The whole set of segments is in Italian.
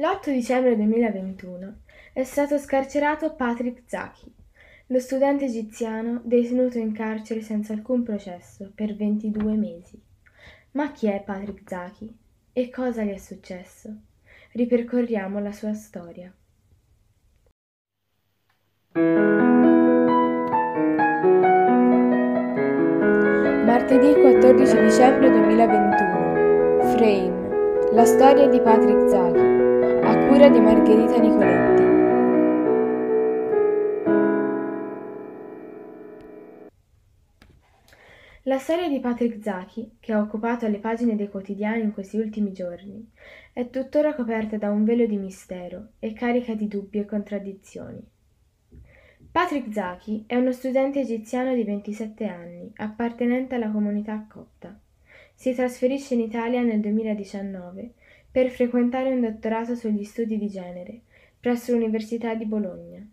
L'8 dicembre 2021 è stato scarcerato Patrick Zaki, lo studente egiziano detenuto in carcere senza alcun processo per 22 mesi. Ma chi è Patrick Zaki e cosa gli è successo? Ripercorriamo la sua storia. Martedì 14 dicembre 2021 Frame La storia di Patrick Zaki cura di Margherita Nicoletti La storia di Patrick Zaki, che ha occupato le pagine dei quotidiani in questi ultimi giorni, è tuttora coperta da un velo di mistero e carica di dubbi e contraddizioni. Patrick Zaki è uno studente egiziano di 27 anni, appartenente alla comunità copta. Si trasferisce in Italia nel 2019 per frequentare un dottorato sugli studi di genere presso l'Università di Bologna.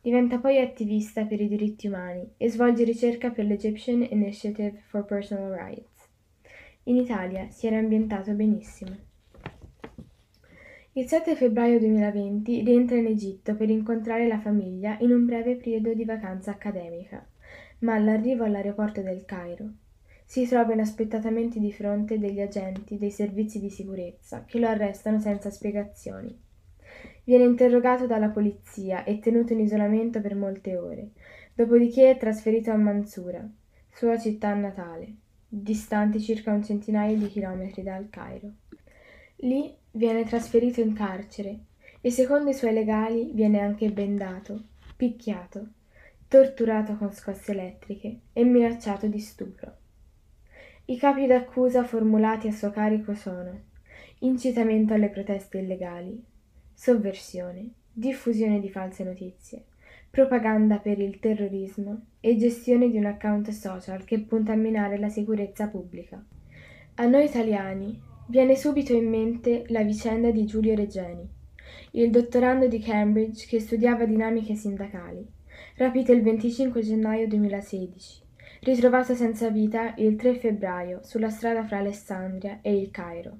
Diventa poi attivista per i diritti umani e svolge ricerca per l'Egyptian Initiative for Personal Rights. In Italia si era ambientato benissimo. Il 7 febbraio 2020 rientra in Egitto per incontrare la famiglia in un breve periodo di vacanza accademica, ma all'arrivo all'aeroporto del Cairo si trova inaspettatamente di fronte degli agenti dei servizi di sicurezza che lo arrestano senza spiegazioni. Viene interrogato dalla polizia e tenuto in isolamento per molte ore, dopodiché è trasferito a Mansura, sua città natale, distante circa un centinaio di chilometri dal Cairo. Lì viene trasferito in carcere e secondo i suoi legali viene anche bendato, picchiato, torturato con scosse elettriche e minacciato di stupro. I capi d'accusa formulati a suo carico sono incitamento alle proteste illegali, sovversione, diffusione di false notizie, propaganda per il terrorismo e gestione di un account social che punta a minare la sicurezza pubblica. A noi italiani viene subito in mente la vicenda di Giulio Regeni, il dottorando di Cambridge che studiava dinamiche sindacali, rapito il 25 gennaio 2016, ritrovato senza vita il 3 febbraio sulla strada fra Alessandria e il Cairo.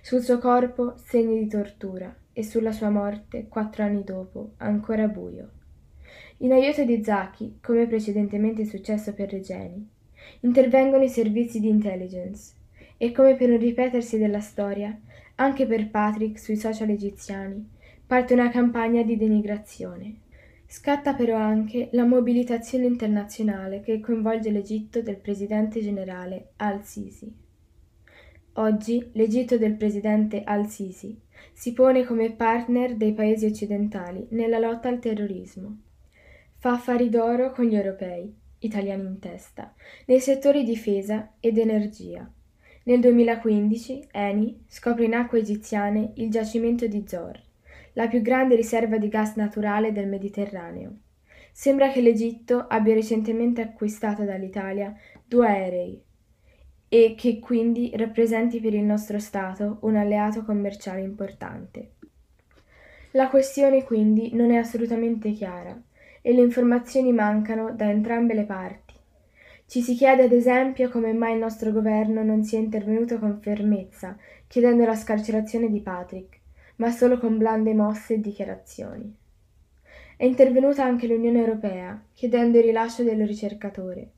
Sul suo corpo segni di tortura, e sulla sua morte, quattro anni dopo, ancora buio. In aiuto di Zaki, come precedentemente successo per Regeni, intervengono i servizi di intelligence e come per un ripetersi della storia, anche per Patrick sui social egiziani, parte una campagna di denigrazione. Scatta però anche la mobilitazione internazionale che coinvolge l'Egitto del presidente generale al-Sisi. Oggi l'Egitto del presidente al-Sisi si pone come partner dei paesi occidentali nella lotta al terrorismo. Fa affari d'oro con gli europei, italiani in testa, nei settori difesa ed energia. Nel 2015 Eni scopre in acque egiziane il giacimento di Zor, la più grande riserva di gas naturale del Mediterraneo. Sembra che l'Egitto abbia recentemente acquistato dall'Italia due aerei e che quindi rappresenti per il nostro Stato un alleato commerciale importante. La questione quindi non è assolutamente chiara e le informazioni mancano da entrambe le parti. Ci si chiede ad esempio come mai il nostro governo non sia intervenuto con fermezza chiedendo la scarcerazione di Patrick, ma solo con blande mosse e dichiarazioni. È intervenuta anche l'Unione Europea chiedendo il rilascio del ricercatore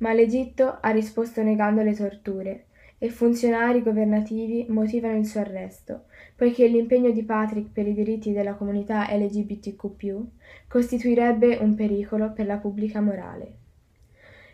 ma l'Egitto ha risposto negando le torture e funzionari governativi motivano il suo arresto, poiché l'impegno di Patrick per i diritti della comunità LGBTQ costituirebbe un pericolo per la pubblica morale.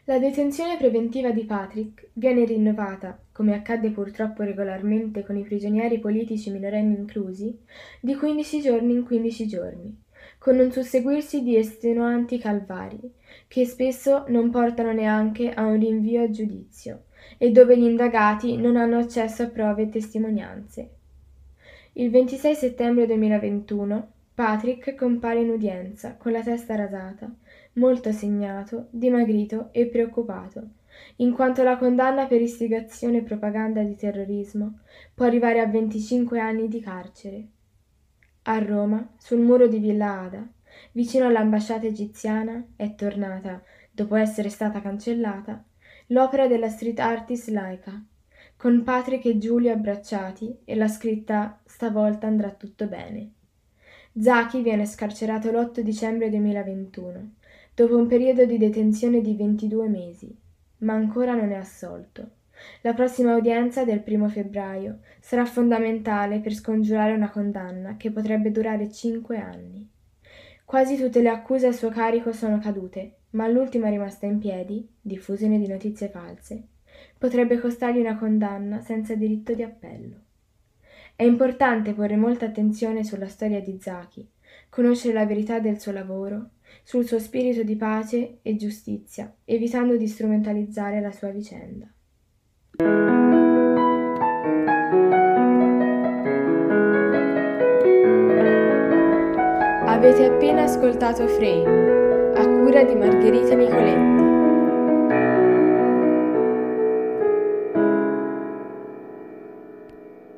La detenzione preventiva di Patrick viene rinnovata, come accade purtroppo regolarmente con i prigionieri politici minorenni inclusi, di 15 giorni in 15 giorni, con un susseguirsi di estenuanti calvari, che spesso non portano neanche a un rinvio a giudizio e dove gli indagati non hanno accesso a prove e testimonianze. Il 26 settembre 2021 Patrick compare in udienza con la testa rasata, molto segnato, dimagrito e preoccupato, in quanto la condanna per istigazione e propaganda di terrorismo può arrivare a 25 anni di carcere. A Roma, sul muro di Villa Ada, vicino all'ambasciata egiziana, è tornata, dopo essere stata cancellata, l'opera della street artist Laika, con Patrick e Giulio abbracciati e la scritta Stavolta andrà tutto bene. Zaki viene scarcerato l'8 dicembre 2021, dopo un periodo di detenzione di 22 mesi, ma ancora non è assolto. La prossima udienza del primo febbraio sarà fondamentale per scongiurare una condanna che potrebbe durare cinque anni. Quasi tutte le accuse a suo carico sono cadute, ma l'ultima rimasta in piedi, diffusione di notizie false, potrebbe costargli una condanna senza diritto di appello. È importante porre molta attenzione sulla storia di Zaki, conoscere la verità del suo lavoro, sul suo spirito di pace e giustizia, evitando di strumentalizzare la sua vicenda. Avete appena ascoltato Frame, a cura di Margherita Nicoletti.